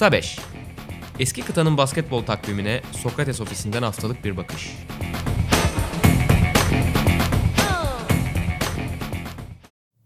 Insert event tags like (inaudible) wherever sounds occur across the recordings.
Kısa 5. Eski kıtanın basketbol takvimine Sokrates ofisinden haftalık bir bakış.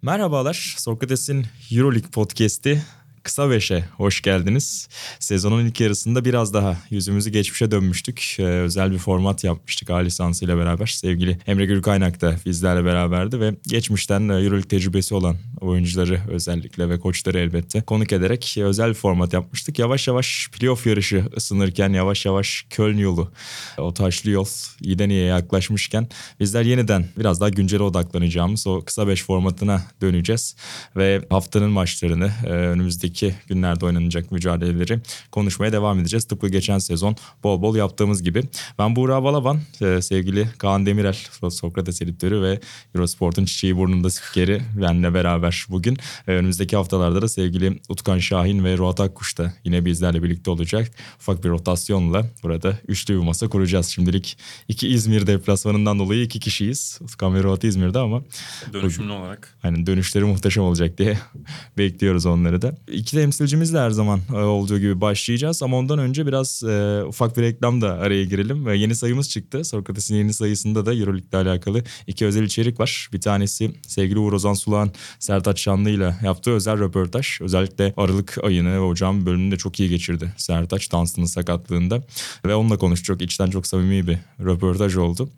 Merhabalar, Sokrates'in Euroleague podcast'i Kısa Beş'e hoş geldiniz. Sezonun ilk yarısında biraz daha yüzümüzü geçmişe dönmüştük. Ee, özel bir format yapmıştık A lisansı ile beraber. Sevgili Emre Gülkaynak da bizlerle beraberdi ve geçmişten e, Euroleague tecrübesi olan oyuncuları özellikle ve koçları elbette konuk ederek özel bir format yapmıştık. Yavaş yavaş playoff yarışı ısınırken yavaş yavaş Köln yolu, o taşlı yol iyiden iyiye yaklaşmışken bizler yeniden biraz daha güncele odaklanacağımız o kısa beş formatına döneceğiz. Ve haftanın maçlarını e, önümüzdeki günlerde oynanacak mücadeleleri konuşmaya devam edeceğiz. Tıpkı geçen sezon bol bol yaptığımız gibi. Ben Buğra Balaban, e, sevgili Kaan Demirel, Sokrates editörü ve Eurosport'un çiçeği burnunda spikeri benle beraber bugün. E, önümüzdeki haftalarda da sevgili Utkan Şahin ve Ruat Akkuş da yine bizlerle birlikte olacak. Ufak bir rotasyonla burada üçlü bir masa kuracağız. Şimdilik iki İzmir deplasmanından dolayı iki kişiyiz. Utkan ve Ruat İzmir'de ama Dönüşümlü olarak. Hani dönüşleri muhteşem olacak diye (laughs) bekliyoruz onları da. İki temsilcimizle her zaman e, olduğu gibi başlayacağız ama ondan önce biraz e, ufak bir reklam da araya girelim. Ve yeni sayımız çıktı. Sokrates'in yeni sayısında da Euroleague ile alakalı iki özel içerik var. Bir tanesi sevgili Uğur Ozan Sulağan, Sertaç Şanlı ile yaptığı özel röportaj. Özellikle Aralık ayını ve ocağın bölümünü de çok iyi geçirdi Sertaç Dunstan'ın sakatlığında. Ve onunla konuştuk. İçten çok samimi bir röportaj oldu.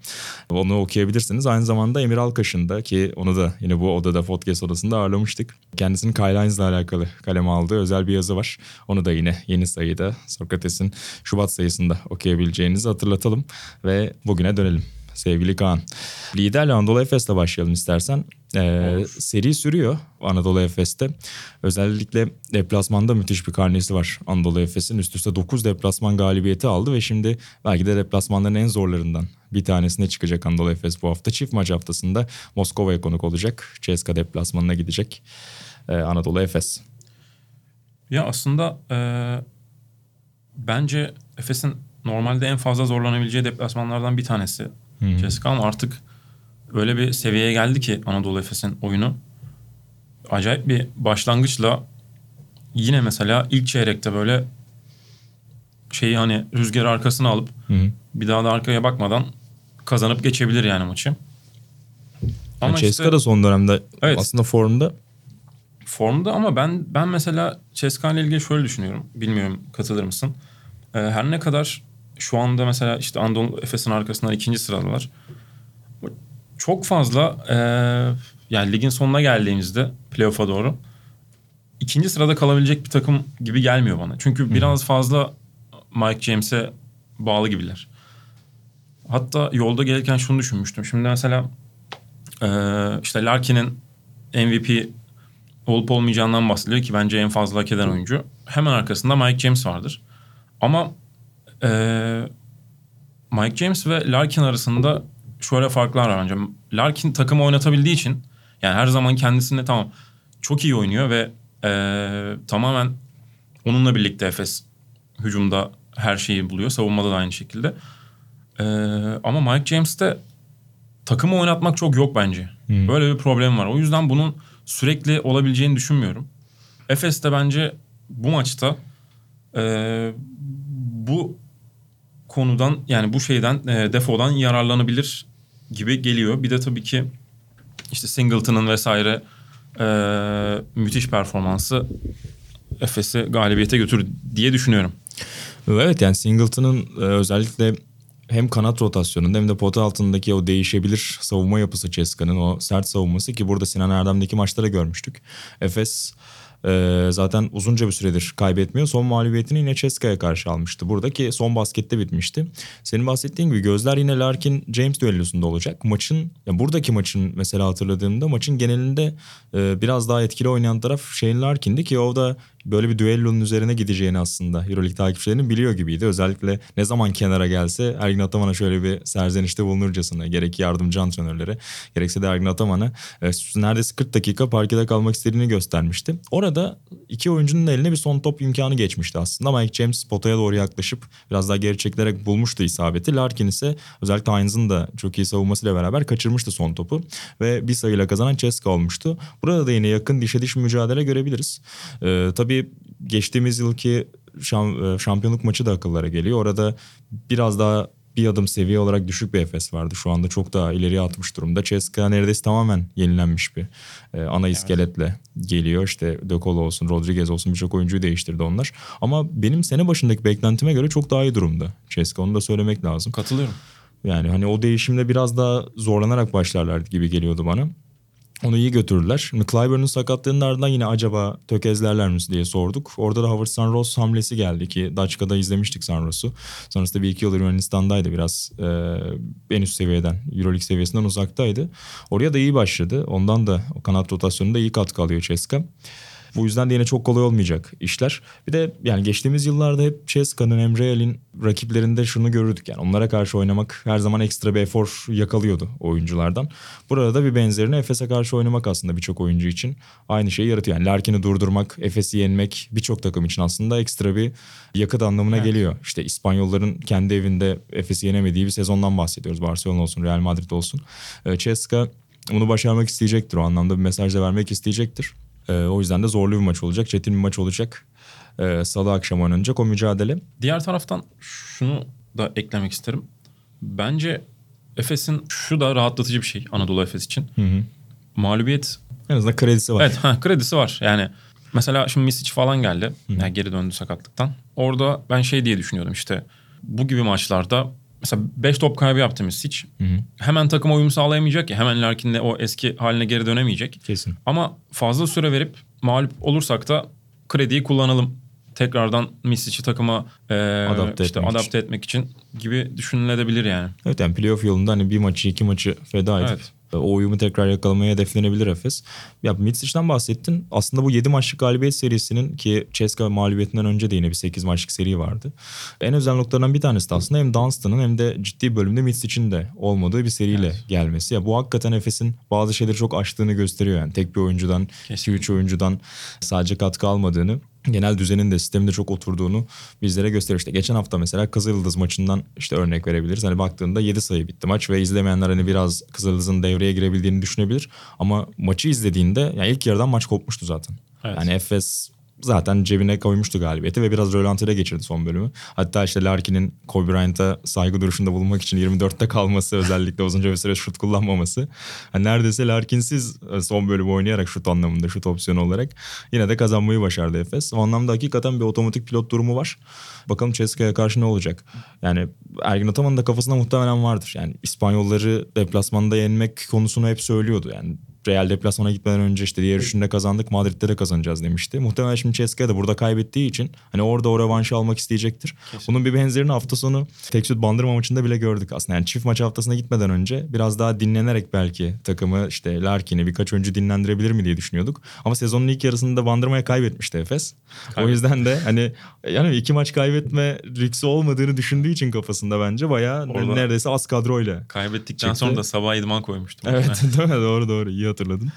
Onu okuyabilirsiniz. Aynı zamanda Emir Alkaş'ın da ki onu da yine bu odada podcast odasında ağırlamıştık. Kendisinin Kyle alakalı kaleme aldığı özel bir yazı var. Onu da yine yeni sayıda Sokrates'in Şubat sayısında okuyabileceğinizi hatırlatalım ve bugüne dönelim. Sevgili Kaan. Liderle Anadolu Efes'le başlayalım istersen. Ee, seri sürüyor Anadolu Efes'te. Özellikle deplasmanda müthiş bir karnesi var Anadolu Efes'in. Üst üste 9 deplasman galibiyeti aldı ve şimdi belki de deplasmanların en zorlarından bir tanesine çıkacak Anadolu Efes bu hafta. Çift maç haftasında Moskova'ya konuk olacak. CSKA deplasmanına gidecek ee, Anadolu Efes. Ya aslında e, bence Efes'in normalde en fazla zorlanabileceği deplasmanlardan bir tanesi CSKA ama artık öyle bir seviyeye geldi ki Anadolu Efes'in oyunu. Acayip bir başlangıçla yine mesela ilk çeyrekte böyle şeyi hani rüzgarı arkasına alıp Hı. bir daha da arkaya bakmadan kazanıp geçebilir yani maçı. Ama yani CSKA da son dönemde Evet. aslında formda. Formda ama ben ben mesela CSKA ile ilgili şöyle düşünüyorum. Bilmiyorum katılır mısın? Ee, her ne kadar şu anda mesela işte Anadolu Efes'in arkasından ikinci sıradalar. Çok fazla e, yani ligin sonuna geldiğimizde playoff'a doğru ikinci sırada kalabilecek bir takım gibi gelmiyor bana. Çünkü biraz fazla Mike James'e bağlı gibiler. Hatta yolda gelirken şunu düşünmüştüm. Şimdi mesela e, işte Larkin'in MVP olup olmayacağından bahsediliyor ki bence en fazla hak eden oyuncu. Hemen arkasında Mike James vardır. Ama e, Mike James ve Larkin arasında şöyle farklar var bence. Larkin takımı oynatabildiği için yani her zaman kendisini tamam çok iyi oynuyor ve e, tamamen onunla birlikte Efes hücumda her şeyi buluyor. Savunmada da aynı şekilde. E, ama Mike James'te takımı oynatmak çok yok bence. Hmm. Böyle bir problem var. O yüzden bunun sürekli olabileceğini düşünmüyorum. Efes de bence bu maçta e, bu konudan yani bu şeyden e, defodan yararlanabilir gibi geliyor. Bir de tabii ki işte Singleton'ın vesaire e, müthiş performansı Efes'i galibiyete götür diye düşünüyorum. Evet yani Singleton'ın e, özellikle hem kanat rotasyonunda hem de pota altındaki o değişebilir savunma yapısı Ceska'nın o sert savunması ki burada Sinan Erdem'deki maçta da görmüştük. Efes e, zaten uzunca bir süredir kaybetmiyor. Son mağlubiyetini yine Ceska'ya karşı almıştı. Buradaki son baskette bitmişti. Senin bahsettiğin gibi gözler yine Larkin James düellosunda olacak. Maçın ya buradaki maçın mesela hatırladığımda maçın genelinde e, biraz daha etkili oynayan taraf Shane Larkin'di ki o da böyle bir düellonun üzerine gideceğini aslında Euroleague takipçilerinin biliyor gibiydi. Özellikle ne zaman kenara gelse Ergin Ataman'a şöyle bir serzenişte bulunurcasına gerek yardımcı antrenörlere gerekse de Ergin Ataman'a e, neredeyse 40 dakika parkede kalmak istediğini göstermişti. Orada iki oyuncunun eline bir son top imkanı geçmişti aslında. Mike James potaya doğru yaklaşıp biraz daha geri çekilerek bulmuştu isabeti. Larkin ise özellikle Hines'ın da çok iyi savunmasıyla beraber kaçırmıştı son topu ve bir sayıyla kazanan Ceska olmuştu. Burada da yine yakın dişe diş mücadele görebiliriz. Ee, tabii geçtiğimiz yılki şam- e, şampiyonluk maçı da akıllara geliyor. Orada biraz daha bir adım seviye olarak düşük bir Efes vardı. Şu anda çok daha ileriye atmış durumda. Ceska neredeyse tamamen yenilenmiş bir e, ana iskeletle geliyor. İşte De Colo olsun, Rodriguez olsun birçok oyuncuyu değiştirdi onlar. Ama benim sene başındaki beklentime göre çok daha iyi durumda Ceska. Onu da söylemek lazım. Katılıyorum. Yani hani o değişimde biraz daha zorlanarak başlarlar gibi geliyordu bana. Onu iyi götürdüler. Şimdi Clyburn'un sakatlığının ardından yine acaba tökezlerler mi diye sorduk. Orada da Howard Sanros hamlesi geldi ki Daçka'da izlemiştik Sanros'u. Sonrasında bir iki yıl Yunanistan'daydı biraz e, en üst seviyeden, Euroleague seviyesinden uzaktaydı. Oraya da iyi başladı. Ondan da o kanat rotasyonunda iyi katkı alıyor Ceska. Bu yüzden de yine çok kolay olmayacak işler. Bir de yani geçtiğimiz yıllarda hep Ceska'nın, Emre El'in rakiplerinde şunu görürdük. Yani onlara karşı oynamak her zaman ekstra bir efor yakalıyordu oyunculardan. Burada da bir benzerini Efes'e karşı oynamak aslında birçok oyuncu için aynı şeyi yaratıyor. Yani Larkin'i durdurmak, Efes'i yenmek birçok takım için aslında ekstra bir yakıt anlamına geliyor. İşte İspanyolların kendi evinde Efes'i yenemediği bir sezondan bahsediyoruz. Barcelona olsun, Real Madrid olsun. Ee, Ceska bunu başarmak isteyecektir. O anlamda bir mesaj da vermek isteyecektir. Ee, o yüzden de zorlu bir maç olacak. Çetin bir maç olacak. Ee, Salı akşam oynanacak o mücadele. Diğer taraftan şunu da eklemek isterim. Bence Efes'in şu da rahatlatıcı bir şey Anadolu Efes için. Mağlubiyet En azından kredisi var. Evet ha, kredisi var. Yani mesela şimdi Misic falan geldi. Yani geri döndü sakatlıktan. Orada ben şey diye düşünüyordum işte bu gibi maçlarda mesela 5 top kaybı yaptı Misic. Hemen takıma uyum sağlayamayacak ya. Hemen Larkin'le o eski haline geri dönemeyecek. Kesin. Ama fazla süre verip mağlup olursak da krediyi kullanalım. Tekrardan Misic'i takıma e, Adapte işte etmek adapte etmek için gibi düşünülebilir yani. Evet yani playoff yolunda hani bir maçı iki maçı feda edip Evet. O uyumu tekrar yakalamaya hedeflenebilir Efes. Ya Mitsic'den bahsettin. Aslında bu 7 maçlık galibiyet serisinin ki Ceska mağlubiyetinden önce de yine bir 8 maçlık seri vardı. En özel noktalarından bir tanesi de aslında hem Dunstan'ın hem de ciddi bölümde Mitsic'in de olmadığı bir seriyle gelmesi. Ya bu hakikaten Efes'in bazı şeyleri çok aştığını gösteriyor yani. Tek bir oyuncudan, Kesinlikle. 2-3 oyuncudan sadece katkı almadığını genel düzenin de sisteminde çok oturduğunu bizlere gösteriyor. İşte geçen hafta mesela Kızıldız maçından işte örnek verebiliriz. Hani baktığında 7 sayı bitti maç ve izlemeyenler hani biraz Kızıldız'ın devreye girebildiğini düşünebilir. Ama maçı izlediğinde yani ilk yarıdan maç kopmuştu zaten. Evet. Yani Efes zaten cebine koymuştu galibiyeti ve biraz rölantide geçirdi son bölümü. Hatta işte Larkin'in Kobe Bryant'a saygı duruşunda bulunmak için 24'te kalması özellikle uzunca bir süre şut kullanmaması. Hani neredeyse Larkin'siz e, son bölümü oynayarak şut anlamında şut opsiyonu olarak yine de kazanmayı başardı Efes. O anlamda hakikaten bir otomatik pilot durumu var. Bakalım Ceska'ya karşı ne olacak? Yani Ergin Ataman'ın da kafasında muhtemelen vardır. Yani İspanyolları deplasmanda yenmek konusunu hep söylüyordu. Yani Real deplasmana gitmeden önce işte diğer üçünde kazandık Madrid'de de kazanacağız demişti. Muhtemelen şimdi Ceska'ya da burada kaybettiği için hani orada o revanşı almak isteyecektir. Bunun bir benzerini hafta sonu Teksüt Bandırma maçında bile gördük aslında. Yani çift maç haftasına gitmeden önce biraz daha dinlenerek belki takımı işte Larkin'i birkaç oyuncu dinlendirebilir mi diye düşünüyorduk. Ama sezonun ilk yarısında Bandırma'ya kaybetmişti Efes. O yüzden de hani yani iki maç kaybetme lüksü olmadığını düşündüğü için kafasında bence bayağı Orada- neredeyse az kadroyla Kaybettikten Çıktı. sonra da sabah idman koymuştum. Evet (laughs) değil mi? Doğru doğru iyi hatırladın.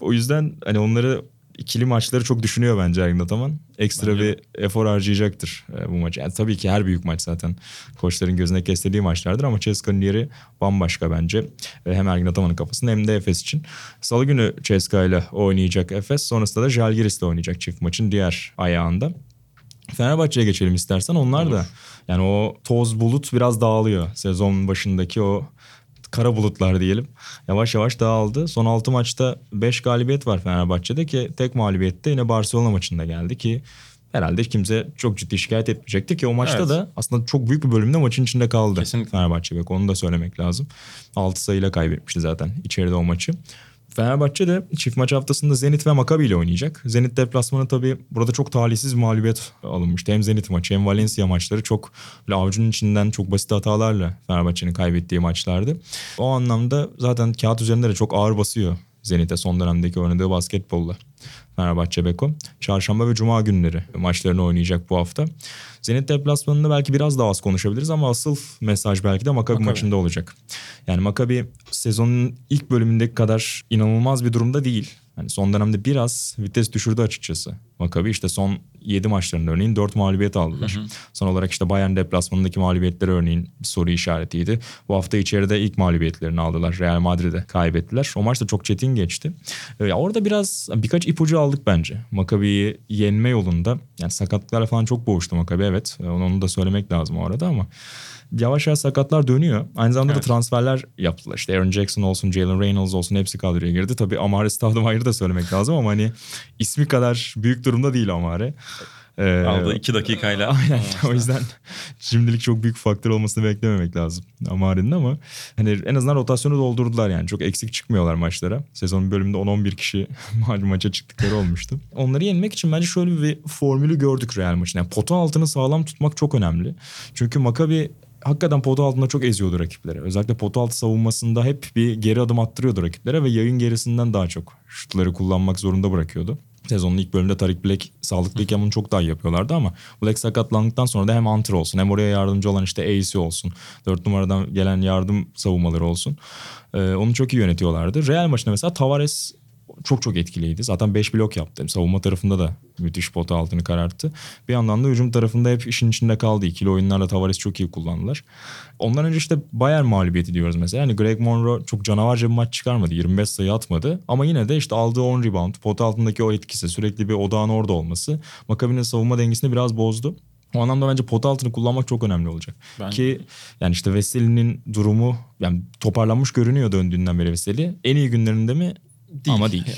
O yüzden hani onları ikili maçları çok düşünüyor bence Ergin Ataman. Ekstra Bence bir efor harcayacaktır e, bu maç. Yani tabii ki her büyük maç zaten koçların gözüne kestirdiği maçlardır ama Ceska'nın yeri bambaşka bence. E, hem Ergin Ataman'ın kafasında hem de Efes için. Salı günü Ceska ile oynayacak Efes. Sonrasında da Jalgiris'le oynayacak çift maçın diğer ayağında. Fenerbahçe'ye geçelim istersen. Onlar da yani o toz bulut biraz dağılıyor. Sezon başındaki o kara bulutlar diyelim. Yavaş yavaş dağıldı. Son 6 maçta 5 galibiyet var Fenerbahçe'de ki tek mağlubiyette yine Barcelona maçında geldi ki herhalde kimse çok ciddi şikayet etmeyecekti ki o maçta Evet. da aslında çok büyük bir bölümde maçın içinde kaldı Kesinlikle. Fenerbahçe. Bak onu da söylemek lazım. 6 sayıyla kaybetmişti zaten içeride o maçı. Fenerbahçe de çift maç haftasında Zenit ve Maccabi ile oynayacak. Zenit deplasmanı tabii burada çok talihsiz mağlubiyet alınmıştı. Hem Zenit maçı hem Valencia maçları çok avucunun içinden çok basit hatalarla Fenerbahçe'nin kaybettiği maçlardı. O anlamda zaten kağıt üzerinde de çok ağır basıyor Zenit'e son dönemdeki oynadığı basketbolla. Fenerbahçe Beko. Çarşamba ve Cuma günleri maçlarını oynayacak bu hafta. Zenit deplasmanında belki biraz daha az konuşabiliriz ama asıl mesaj belki de Maccabi Maccabi. maçında olacak. Yani Maccabi sezonun ilk bölümündeki kadar inanılmaz bir durumda değil. Yani son dönemde biraz vites düşürdü açıkçası. Maccabi işte son 7 maçlarında örneğin 4 mağlubiyet aldılar. Son olarak işte Bayern deplasmanındaki mağlubiyetleri örneğin bir soru işaretiydi. Bu hafta içeride ilk mağlubiyetlerini aldılar. Real Madrid'e kaybettiler. O maç da çok çetin geçti. Ee, orada biraz birkaç ipucu aldık bence. Maccabi'yi yenme yolunda. Yani sakatlıklarla falan çok boğuştu Maccabi evet. Onu, onu da söylemek lazım o arada ama yavaş yavaş sakatlar dönüyor. Aynı zamanda Evet. da transferler yaptılar. İşte Aaron Jackson olsun, Jalen Reynolds olsun hepsi kadroya girdi. Tabii Amare Stoudemire'ı da söylemek lazım ama hani ismi kadar büyük durumda değil Amare. Ee, Aldığı iki dakikayla. (laughs) Aynen. o yüzden şimdilik çok büyük faktör olmasını beklememek lazım Amare'nin ama hani en azından rotasyonu doldurdular yani. Çok eksik çıkmıyorlar maçlara. Sezonun bölümünde 10-11 kişi (laughs) malum maça çıktıkları olmuştu. Onları yenmek için bence şöyle bir formülü gördük Real maçın. Yani pota altını sağlam tutmak çok önemli. Çünkü Maccabi hakikaten pota altında çok eziyordu rakipleri. Özellikle pota altı savunmasında hep bir geri adım attırıyordu rakiplere ve yayın gerisinden daha çok şutları kullanmak zorunda bırakıyordu. Sezonun ilk bölümünde Tarik Black sağlıklıyken bunu çok daha iyi yapıyorlardı ama Black sakatlandıktan sonra da hem Hunter olsun hem oraya yardımcı olan işte AC olsun. Dört numaradan gelen yardım savunmaları olsun. Ee, onu çok iyi yönetiyorlardı. Real maçında mesela Tavares çok çok etkiliydi. Zaten 5 blok yaptı. Savunma tarafında da müthiş pota altını kararttı. Bir yandan da hücum tarafında hep işin içinde kaldı. İkili oyunlarla Tavares çok iyi kullandılar. Ondan önce işte Bayern mağlubiyeti diyoruz mesela. Yani Greg Monroe çok canavarca bir maç çıkarmadı. 25 sayı atmadı. Ama yine de işte aldığı 10 rebound, pota altındaki o etkisi, sürekli bir odağın orada olması Maccabi'nin savunma dengesini biraz bozdu. O anlamda bence pot altını kullanmak çok önemli olacak. Bence. Ki yani işte Veseli'nin durumu yani toparlanmış görünüyor döndüğünden beri Veseli. En iyi günlerinde mi? Değil. Ama değil. (laughs)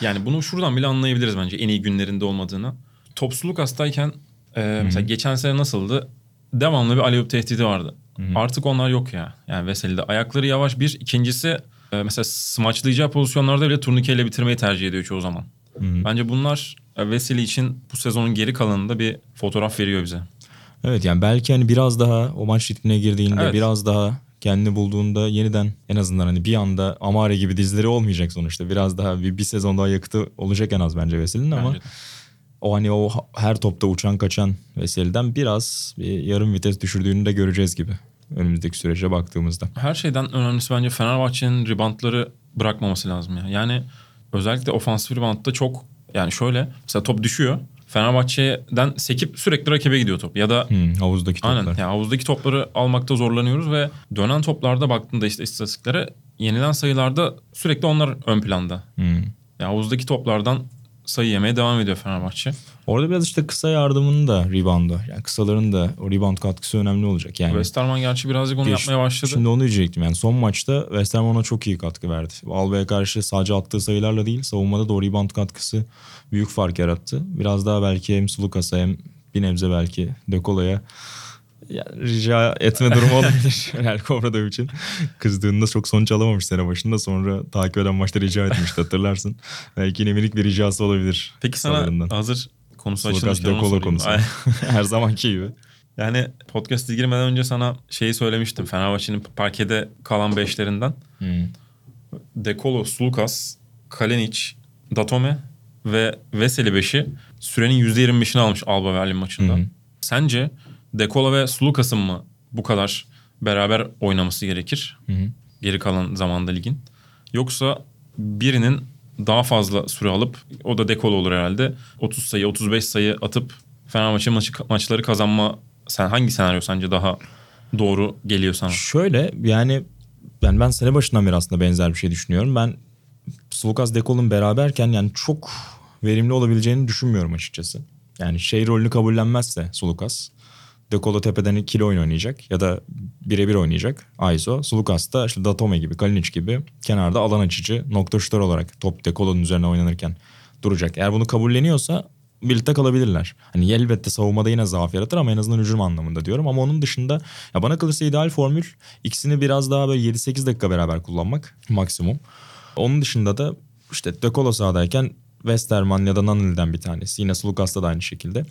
Yani bunu şuradan bile anlayabiliriz bence en iyi günlerinde olmadığını. Topsuluk hastayken e, mesela geçen sene nasıldı? Devamlı bir aleyup tehdidi vardı. Artık onlar yok ya. Yani Veseli'de ayakları yavaş bir. ikincisi e, mesela smaçlayacağı pozisyonlarda bile turnikeyle bitirmeyi tercih ediyor çoğu zaman. Bence bunlar e, Veseli için bu sezonun geri kalanında bir fotoğraf veriyor bize. Evet yani belki hani biraz daha o maç ritmine girdiğinde Evet. biraz daha kendini bulduğunda yeniden en azından hani bir anda Amare gibi dizleri olmayacak sonuçta. Biraz daha bir, bir sezon daha yakıtı olacak en az bence Veseli'nin ama Bence de. o hani o her topta uçan kaçan Veseli'den biraz bir yarım vites düşürdüğünü de göreceğiz gibi önümüzdeki sürece baktığımızda. Her şeyden önemlisi bence Fenerbahçe'nin reboundları bırakmaması lazım ya. Yani özellikle ofansif reboundda çok yani şöyle mesela top düşüyor. Fenerbahçe'den sekip sürekli rakibe gidiyor top. Ya da Hmm, havuzdaki toplar. aynen yani havuzdaki topları almakta zorlanıyoruz ve dönen toplarda baktığında işte istatistiklere yenilen sayılarda sürekli onlar ön planda. Hmm. Yani havuzdaki toplardan sayı yemeye devam ediyor Fenerbahçe. Orada biraz işte kısa yardımının da reboundu. Yani kısaların da o rebound katkısı önemli olacak. Yani Westerman gerçi birazcık onu Geç- yapmaya başladı. Şimdi onu diyecektim yani son maçta West Ham ona çok iyi katkı verdi. Alba'ya karşı sadece attığı sayılarla değil savunmada da o rebound katkısı büyük fark yarattı. Biraz daha belki hem Sulukas'a hem bir nebze belki De Colo'ya yani rica etme durumu olabilir (laughs) Real Kovradovic'in. Kızdığında çok sonuç alamamış sene başında sonra takip eden maçta rica etmişti hatırlarsın. (laughs) Belki yine minik bir ricası olabilir. Peki sana kısalarından. hazır konusu açılmışken onu sorayım. konusu. (laughs) Her zamanki gibi. Yani podcast'e girmeden önce sana şeyi söylemiştim. Fenerbahçe'nin parkede kalan beşlerinden. Hmm. Dekolo, Sulukas, Kalenic, Datome ve Veseli beşi sürenin %25'ini almış Alba Berlin maçında. Hı. Sence Dekolo ve Sulukas'ın mı bu kadar beraber oynaması gerekir? Hı hı. Geri kalan zamanda ligin. Yoksa birinin daha fazla süre alıp o da Dekolo olur herhalde. 30 sayı, 35 sayı atıp Fenerbahçe maçı, maçları kazanma sen hangi senaryo sence daha doğru geliyor sana? Şöyle yani yani ben sene başından beri aslında benzer bir şey düşünüyorum. Ben Sulukas Dekol'un beraberken yani çok verimli olabileceğini düşünmüyorum açıkçası. Yani şey rolünü kabullenmezse Sulukas Dekolo tepeden ikili oyun oynayacak ya da birebir oynayacak Aizo. Sulukas da işte Datome gibi, Kalinic gibi kenarda alan açıcı nokta şutör olarak top Dekolo'nun üzerine oynanırken duracak. Eğer bunu kabulleniyorsa birlikte kalabilirler. Hani elbette savunmada yine zaaf yaratır ama en azından hücum anlamında diyorum. Ama onun dışında ya bana kalırsa ideal formül ikisini biraz daha böyle 7-8 dakika beraber kullanmak maksimum. Onun dışında da işte De Colo sahadayken Westerman ya da Nanil'den bir tanesi. Yine Sulukas'ta da aynı şekilde.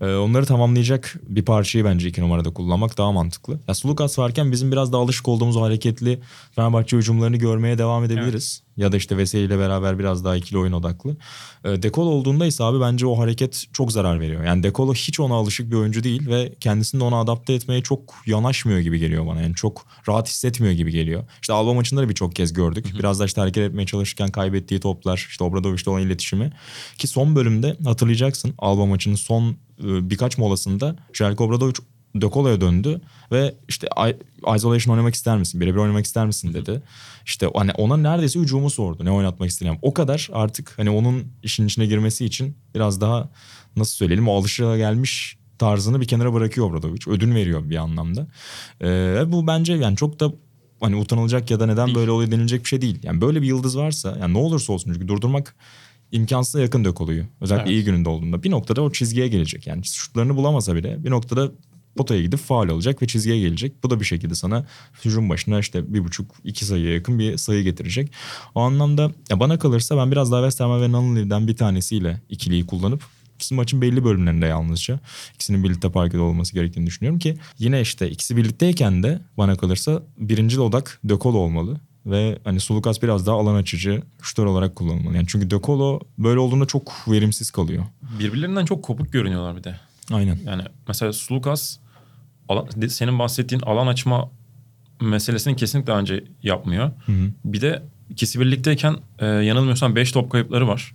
Ee, onları tamamlayacak bir parçayı bence iki numarada kullanmak daha mantıklı. Ya Sulukas varken bizim biraz daha alışık olduğumuz hareketli Fenerbahçe hücumlarını görmeye devam edebiliriz. Ya da işte Veseli ile beraber biraz daha ikili oyun odaklı. E, Dekolo olduğunda ise abi bence o hareket çok zarar veriyor. Yani Dekolo hiç ona alışık bir oyuncu değil ve kendisini de ona adapte etmeye çok yanaşmıyor gibi geliyor bana. Yani çok rahat hissetmiyor gibi geliyor. İşte Alba maçında da birçok kez gördük. Biraz da işte hareket etmeye çalışırken kaybettiği toplar, işte Obradoviç'le olan iletişimi. Ki son bölümde hatırlayacaksın Alba maçının son e, birkaç molasında Jelko Obradoviç De Colo'ya döndü ve işte "I- isolation oynamak ister misin? Birebir oynamak ister misin dedi. İşte hani ona neredeyse hücumu sordu. Ne oynatmak istediğini. O kadar artık hani onun işin içine girmesi için biraz daha nasıl söyleyelim o alışılagelmiş tarzını bir kenara bırakıyor Obradovic. Ödün veriyor bir anlamda. Ee, bu bence yani çok da hani utanılacak ya da neden böyle oluyor denilecek bir şey değil. Yani böyle bir yıldız varsa yani ne olursa olsun çünkü durdurmak imkansıza yakın Dökolu'yu. Özellikle Evet. iyi gününde olduğunda. Bir noktada o çizgiye gelecek. Yani şutlarını bulamasa bile bir noktada potaya gidip faal olacak ve çizgiye gelecek. Bu da bir şekilde sana hücum başına işte bir buçuk iki sayıya yakın bir sayı getirecek. O anlamda ya bana kalırsa ben biraz daha West Ham ve Nunley'den bir tanesiyle ikiliyi kullanıp ikisi maçın belli bölümlerinde yalnızca ikisinin birlikte parkede olması gerektiğini düşünüyorum ki yine işte ikisi birlikteyken de bana kalırsa birinci odak De Colo olmalı. Ve hani Sulukas biraz daha alan açıcı şutör olarak kullanılmalı. Yani çünkü De Colo böyle olduğunda çok verimsiz kalıyor. Birbirlerinden çok kopuk görünüyorlar bir de. Aynen. Yani mesela Sulukas alan, senin bahsettiğin alan açma meselesini kesinlikle önce yapmıyor. Bir de ikisi birlikteyken e, yanılmıyorsam 5 top kayıpları var.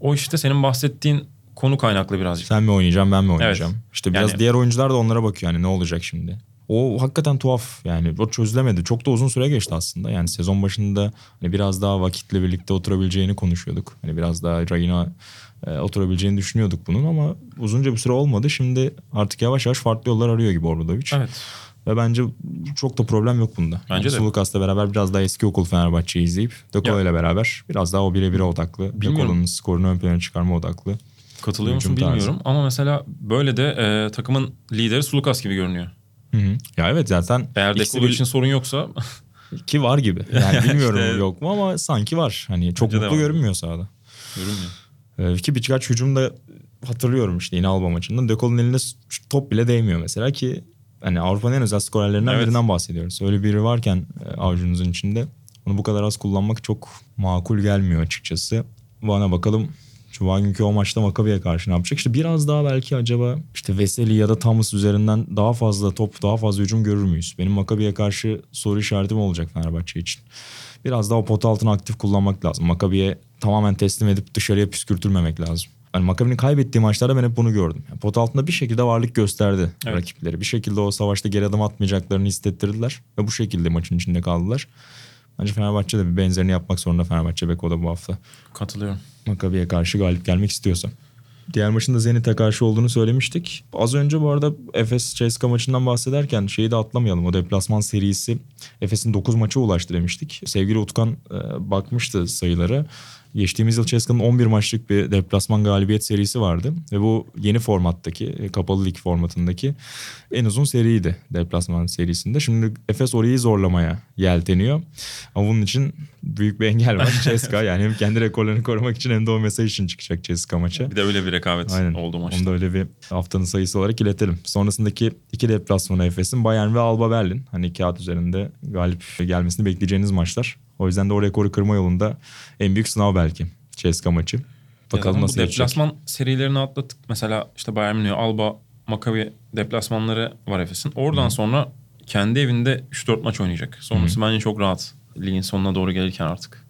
O işte senin bahsettiğin konu kaynaklı birazcık. Sen mi oynayacağım ben mi oynayacağım? Evet. İşte biraz Yani- diğer oyuncular da onlara bakıyor yani ne olacak şimdi. O hakikaten tuhaf yani o çözülemedi. Çok da uzun süre geçti aslında. Yani sezon başında hani biraz daha vakitle birlikte oturabileceğini konuşuyorduk. Hani biraz daha rayına e, oturabileceğini düşünüyorduk bunun ama uzunca bir süre olmadı. Şimdi artık yavaş yavaş farklı yollar arıyor gibi Obradovic. Evet. Ve bence çok da problem yok bunda. Bence de. Sulukas'la beraber biraz daha eski okul Fenerbahçe'yi izleyip De Colo Ya. ile beraber biraz daha o bire bire odaklı. De Bilmiyorum. Colo'nun skorunu ön plana çıkarma odaklı. Katılıyor musun Hücum tarzı. bilmiyorum ama mesela böyle de e, takımın lideri Sulukas gibi görünüyor. Hı hı. Ya evet zaten Eğer bir- için sorun yoksa (laughs) Ki var gibi. Yani (laughs) bilmiyorum İşte- yok mu ama sanki var. Hani çok mutlu görünmüyor sahada. görünmüyor. Ee, ki birkaç hücumda hatırlıyorum işte yine Alba maçında. De Colo'nun eline top bile değmiyor mesela ki hani Avrupa'nın en özel skorerlerinden Evet. birinden bahsediyoruz. Öyle biri varken e, avucunuzun içinde onu bu kadar az kullanmak çok makul gelmiyor açıkçası. Bana bakalım Cuma günkü o maçta Makabi'ye karşı ne yapacak? İşte biraz daha belki acaba işte Veseli ya da Thomas üzerinden daha fazla top, daha fazla hücum görür müyüz? Benim Makabi'ye karşı soru işaretim olacak Fenerbahçe için. Biraz daha o pot altını aktif kullanmak lazım. Makabi'ye tamamen teslim edip dışarıya püskürtülmemek lazım. Hani Makabi'nin kaybettiği maçlarda ben hep bunu gördüm. Yani pot altında bir şekilde varlık gösterdi Evet. rakipleri. Bir şekilde o savaşta geri adım atmayacaklarını hissettirdiler. Ve bu şekilde maçın içinde kaldılar. Bence Fenerbahçe de bir benzerini yapmak zorunda Fenerbahçe Beko'da bu hafta. Katılıyorum. Makabi'ye karşı galip gelmek istiyorsa. Diğer maçın da Zenit'e karşı olduğunu söylemiştik. Az önce bu arada Efes CSKA maçından bahsederken şeyi de atlamayalım. O deplasman serisi Efes'in 9 maça ulaştı demiştik. Sevgili Utkan e, bakmıştı sayılara. Geçtiğimiz yıl CSKA'nın 11 maçlık bir deplasman galibiyet serisi vardı. Ve bu yeni formattaki, e, kapalı lig formatındaki en uzun seriydi deplasman serisinde. Şimdi Efes orayı zorlamaya yelteniyor. Ama bunun için büyük bir engel var (laughs) CSKA. Yani hem kendi rekorlarını korumak için hem de o mesaj için çıkacak CSKA maça. Bir de öyle bir rekabet Aynen. oldu Onu maçta. da öyle bir haftanın sayısı olarak iletelim. Sonrasındaki iki deplasmanı Efes'in Bayern ve Alba Berlin. Hani kağıt üzerinde galip gelmesini bekleyeceğiniz maçlar. O yüzden de o rekoru kırma yolunda en büyük sınav belki CSKA maçı. Bakalım Ya nasıl bu geçecek. deplasman serilerini atlattık. Mesela işte Bayern Münih, Alba, Maccabi deplasmanları var Efes'in. Oradan sonra kendi evinde 3-4 maç oynayacak. Sonrası bence çok rahat. Ligin sonuna doğru gelirken artık.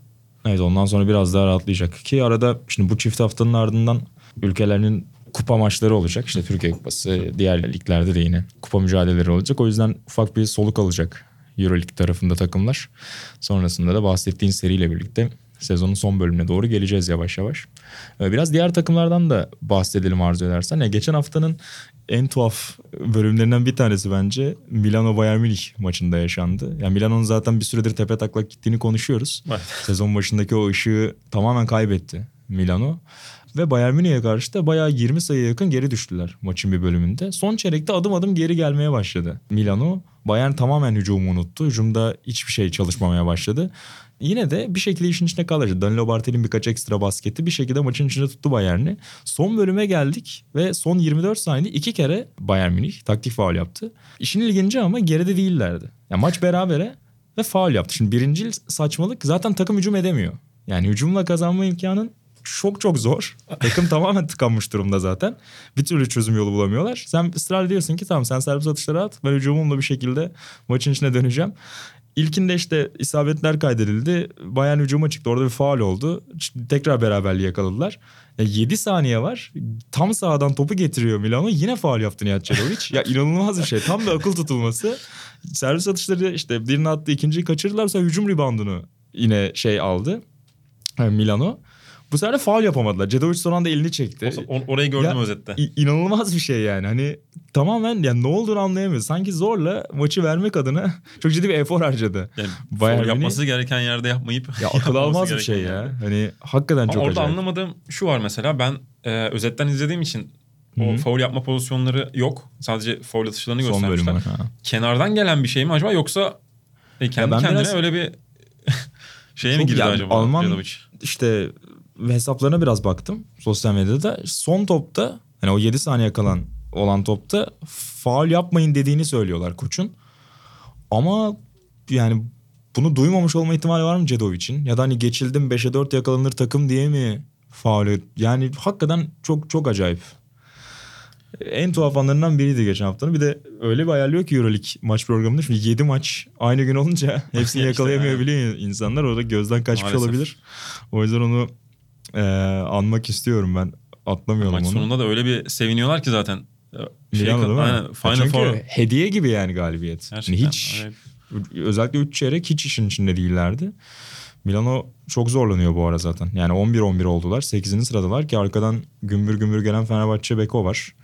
Evet ondan sonra biraz daha rahatlayacak. Ki arada şimdi bu çift haftanın ardından ülkelerinin kupa maçları olacak. İşte Türkiye Kupası, diğer liglerde de yine kupa mücadeleleri olacak. O yüzden ufak bir soluk alacak Euroleague tarafında takımlar. Sonrasında da bahsettiğin seriyle birlikte sezonun son bölümüne doğru geleceğiz yavaş yavaş. Ee, Biraz diğer takımlardan da bahsedelim arzu edersen. Ya geçen haftanın en tuhaf bölümlerinden bir tanesi bence Milano Bayern Münih maçında yaşandı. Yani Milano'nun zaten bir süredir tepe taklak gittiğini konuşuyoruz. Evet. Sezon başındaki o ışığı tamamen kaybetti Milano. Ve Bayern Münih'e karşı da bayağı 20 sayıya yakın geri düştüler maçın bir bölümünde. Son çeyrekte adım adım geri gelmeye başladı Milano. Bayern tamamen hücumu unuttu. Hücumda hiçbir şey çalışmamaya başladı. Yine de bir şekilde işin içine kalır. Danilo Bartel'in birkaç ekstra basketi bir şekilde maçın içinde tuttu Bayern'i. Son bölüme geldik ve son 24 saniyede iki kere Bayern Münih taktik faul yaptı. İşin ilginci ama geride değillerdi. Yani maç berabere ve faul yaptı. Şimdi birinci saçmalık zaten takım hücum edemiyor. Yani hücumla kazanma imkanın çok çok zor. Takım (laughs) tamamen tıkanmış durumda zaten. Bir türlü çözüm yolu bulamıyorlar. Sen ısrar ediyorsun ki tamam sen servis atışları at. Ben hücumumla bir şekilde maçın içine döneceğim. İlkinde işte isabetler kaydedildi. Bayern hücuma çıktı. Orada bir faul oldu. Tekrar beraberliği yakaladılar. E, 7 saniye var. Tam sağdan topu getiriyor Milano. Yine faul yaptı Nihat Çelovic. ya inanılmaz bir şey. Tam bir akıl tutulması. Servis atışları işte birini attı ikinciyi kaçırdılar. Sonra hücum reboundunu yine şey aldı. e, Milano. Bu sefer de faul yapamadılar. Cedovic son anda elini çekti. O- orayı gördüm Ya, özette. İnanılmaz bir şey yani. Hani tamamen yani ne olduğunu anlayamıyoruz. Sanki zorla maçı vermek adına (laughs) çok ciddi bir efor harcadı. Yani Bayern yapması gereken yerde yapmayıp Ya akıl almaz bir şey yerde. ya. Hani hakikaten Ama çok orada acayip. anlamadığım şu var mesela ben e, özetten izlediğim için o Hı hı. faul yapma pozisyonları yok. Sadece faul atışlarını Son göstermişler. var. Kenardan gelen bir şey mi acaba yoksa e, kendi ben kendine biraz- öyle bir (laughs) şeye mi girdi yani acaba Alman- Cedovic? İşte hesaplarına biraz baktım sosyal medyada. Son topta hani o 7 saniye kalan olan topta faul yapmayın dediğini söylüyorlar koçun. Ama yani bunu duymamış olma ihtimali var mı Cedovic'in? Ya da hani geçildim 5'e 4 yakalanır takım diye mi faul? Yani hakikaten çok çok acayip. En tuhaf anlarından biriydi geçen haftanın. Bir de öyle bir ayarlıyor ki Euroleague maç programında. Şimdi 7 maç aynı gün olunca (laughs) hepsini İşte yakalayamayabiliyor insanlar. Orada gözden kaçmış Maalesef. olabilir. O yüzden onu e, anmak istiyorum ben. Atlamayalım Maç onu. sonunda da öyle bir seviniyorlar ki zaten. Şey, Milano değil mi? Aynen, Final Çünkü Four. hediye gibi yani galibiyet. Gerçekten. Hani hiç öyle- özellikle 3 çeyrek hiç işin içinde değillerdi. Milano çok zorlanıyor bu ara zaten. Yani 11-11 oldular. 8. sıradalar ki arkadan gümbür gümbür gelen Fenerbahçe Beko var.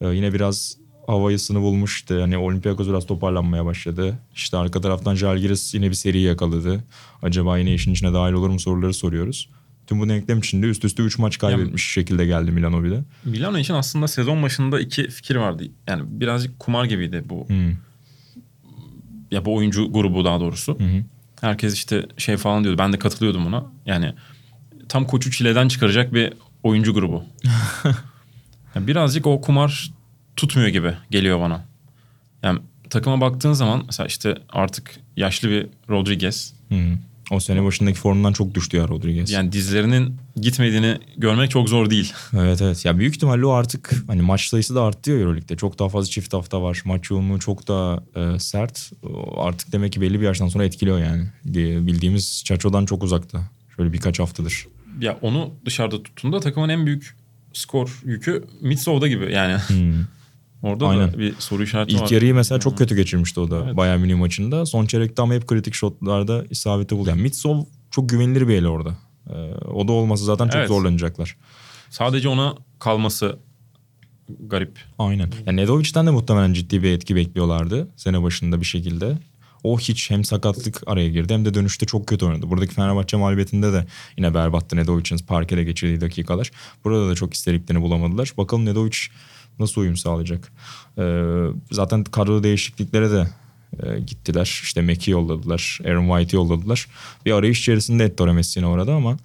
Ee, yine biraz havayısını bulmuştu. Yani Olympiakos biraz toparlanmaya başladı. İşte arka taraftan Žalgiris yine bir seri yakaladı. Acaba yine işin içine dahil olur mu soruları soruyoruz. Tüm bu denklem içinde üst üste 3 maç kaybetmiş şekilde geldi Milano bir de. Milano için aslında sezon başında iki fikir vardı. Yani birazcık kumar gibiydi bu. Hmm. Ya bu oyuncu grubu daha doğrusu. Hı. Herkes işte şey falan diyordu. Ben de katılıyordum buna. Yani tam koçu çileden çıkaracak bir oyuncu grubu. (laughs) Yani birazcık o kumar tutmuyor gibi geliyor bana. Yani takıma baktığın zaman mesela işte artık yaşlı bir Rodriguez. Hı. O sene başındaki formundan çok düştü ya Rodriguez. Yani dizlerinin gitmediğini görmek çok zor değil. Evet evet. Ya büyük ihtimalle o artık hani maç sayısı da arttı ya Euroleague'de. Çok daha fazla çift hafta var. Maç yoğunluğu çok daha e, sert. Artık demek ki belli bir yaştan sonra etkiliyor yani. Diye Bildiğimiz Çaço'dan çok uzakta. Şöyle birkaç haftadır. Ya onu dışarıda tuttuğunda takımın en büyük skor yükü Mitsov'da gibi yani. Hmm. Orada Aynen. da bir soru işareti var. İlk yarıyı mesela çok kötü geçirmişti o da Evet. Bayern Münih maçında. Son çeyrekte ama hep kritik şotlarda isabeti buldu. Yani Mitsov çok güvenilir bir el orada. E, o da olmasa zaten çok Evet. zorlanacaklar. Sadece ona kalması garip. Aynen. Yani Nedovic'den de muhtemelen ciddi bir etki bekliyorlardı sene başında bir şekilde. O hiç hem sakatlık araya girdi hem de dönüşte çok kötü oynadı. Buradaki Fenerbahçe mağlubiyetinde de yine berbattı Nedovic'in parkede geçirdiği dakikalar. Burada da çok istediklerini bulamadılar. Bakalım Nedovic nasıl uyum sağlayacak. Ee, zaten kadro değişikliklere de e, gittiler. İşte Mac'i yolladılar. Aaron White'i yolladılar. Bir arayış içerisinde Ettore Messina orada ama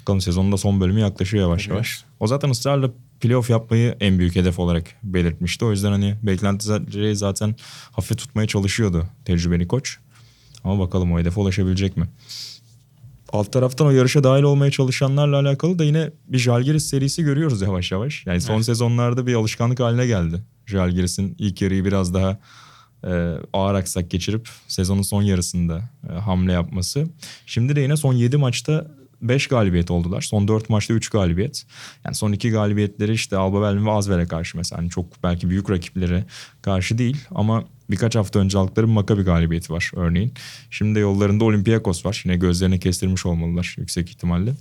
bakalım sezonun da son bölümü yaklaşıyor yavaş Tabii. yavaş. O zaten ısrarla playoff yapmayı en büyük hedef olarak belirtmişti. O yüzden hani beklentileri zaten hafif tutmaya çalışıyordu tecrübeli koç. Ama bakalım o hedefe ulaşabilecek mi? Alt taraftan o yarışa dahil olmaya çalışanlarla alakalı da yine bir Jalgiris serisi görüyoruz yavaş yavaş. Yani son Evet. sezonlarda bir alışkanlık haline geldi. Jalgiris'in ilk yarıyı biraz daha e, ağır aksak geçirip sezonun son yarısında e, hamle yapması. Şimdi de yine son 7 maçta 5 galibiyet oldular. Son 4 maçta 3 galibiyet. Yani son 2 galibiyetleri işte Alba Berlin ve Azver'e karşı mesela. Hani çok belki büyük rakiplere karşı değil ama birkaç hafta önce aldıkları bir Maccabi galibiyeti var örneğin. Şimdi de yollarında Olympiakos var. Yine gözlerini kestirmiş olmalılar yüksek ihtimalle.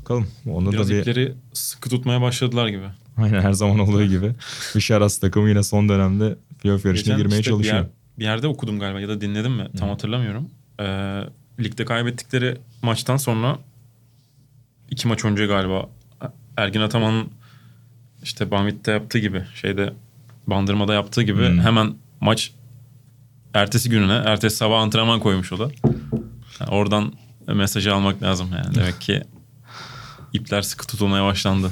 Bakalım. Onu Biraz da bir... ipleri sıkı tutmaya başladılar gibi. Aynen her zaman olduğu gibi. (laughs) Bir Şaras takımı yine son dönemde playoff yarışına Geçen girmeye işte çalışıyor. Bir, yer- bir yerde okudum galiba ya da dinledim mi tam hatırlamıyorum. Ee, ligde kaybettikleri maçtan sonra iki maç önce galiba Ergin Ataman'ın işte Banvit'te yaptığı gibi şeyde Bandırma'da yaptığı gibi Hmm. hemen maç ertesi gününe ertesi sabah antrenman koymuş o da. Yani oradan mesajı almak lazım yani. Demek ki ipler sıkı tutulmaya başlandı.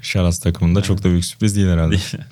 Şaras takımında çok da büyük sürpriz değil herhalde. Değil. (laughs)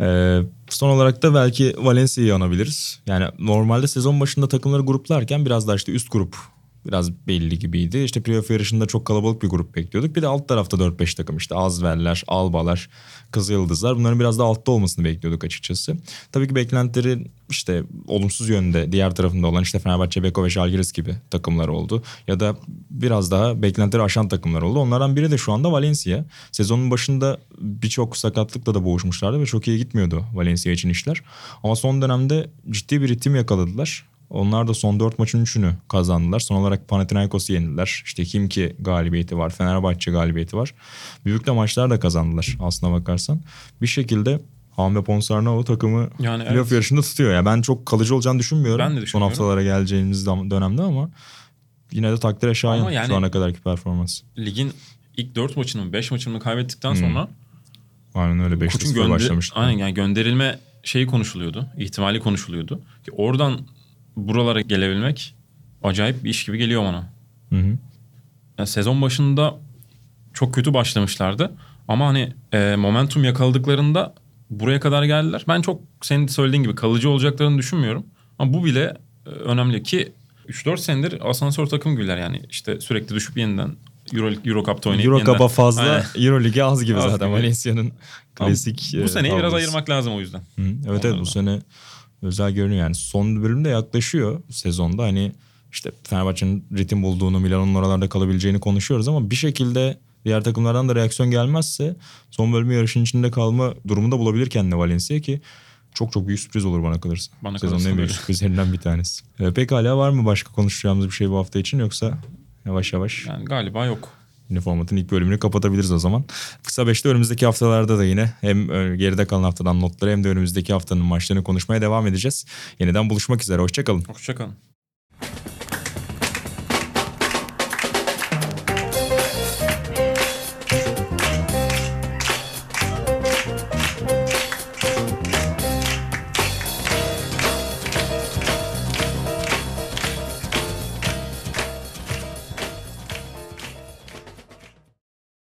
Ee, Son olarak da belki Valencia'yı anabiliriz. Yani normalde sezon başında takımları gruplarken biraz daha işte üst grup biraz belli gibiydi. İşte playoff yarışında çok kalabalık bir grup bekliyorduk. Bir de alt tarafta 4-5 takım işte Azverler, Albalar, Kızılyıldızlar. Bunların biraz daha altta olmasını bekliyorduk açıkçası. Tabii ki beklentileri işte olumsuz yönde diğer tarafında olan işte Fenerbahçe, Beko ve Žalgiris gibi takımlar oldu. Ya da biraz daha beklentileri aşan takımlar oldu. Onlardan biri de şu anda Valencia. Sezonun başında birçok sakatlıkla da boğuşmuşlardı ve çok iyi gitmiyordu Valencia için işler. Ama son dönemde ciddi bir ritim yakaladılar. Onlar da son 4 maçın 3'ünü kazandılar. Son olarak Panathinaikos'u yendiler. İşte Kimki galibiyeti var, Fenerbahçe galibiyeti var. Büyük de maçlar da kazandılar aslına bakarsan. Bir şekilde Hamle Ponsarnau takımı Yani playoff evet. yarışında tutuyor. Ya ben çok kalıcı olacağını düşünmüyorum. Ben de Son düşünmüyorum. haftalara geleceğimiz dönemde ama yine de takdire şayan Ama yani- şu ana kadarki performans. Ligin ilk 4 maçını mı 5 maçını mı kaybettikten Hmm. sonra Aynen öyle 5 koçun 0 gönder başlamıştı. aynen yani gönderilme şeyi konuşuluyordu. ihtimali konuşuluyordu. Ki oradan buralara gelebilmek acayip bir iş gibi geliyor bana. Hı hı. Yani sezon başında çok kötü başlamışlardı. Ama hani e, momentum yakaladıklarında buraya kadar geldiler. Ben çok senin söylediğin gibi kalıcı olacaklarını düşünmüyorum. Ama bu bile e, önemli ki 3-4 senedir asansör takım gibiler yani. işte sürekli düşüp yeniden Euro, Euro Cup'ta oynayıp Euro. Cup'a fazla, Aynen. Euro Ligi az gibi Az zaten. Valencia'nın klasik. Bu e, seneyi biraz tablosu. ayırmak lazım o yüzden. Hı, evet evet Ondan bu da. sene özel görünüyor yani. Son bölümde yaklaşıyor sezonda. Hani işte Fenerbahçe'nin ritim bulduğunu, Milan'ın oralarda kalabileceğini konuşuyoruz ama bir şekilde diğer takımlardan da reaksiyon gelmezse son bölümü yarışın içinde kalma durumunda bulabilir kendine Valencia ki çok çok büyük sürpriz olur bana kalırsa. Bana Sezonun en büyük sürprizlerinden bir tanesi. Ee, pekala var mı başka konuşacağımız bir şey bu hafta için yoksa yavaş yavaş Yani galiba yok. Yine formatın ilk bölümünü kapatabiliriz o zaman. Kısa Beş'te önümüzdeki haftalarda da yine hem e, geride kalan haftadan notları hem de önümüzdeki haftanın maçlarını konuşmaya devam edeceğiz. Yeniden buluşmak üzere. Hoşçakalın. Hoşçakalın.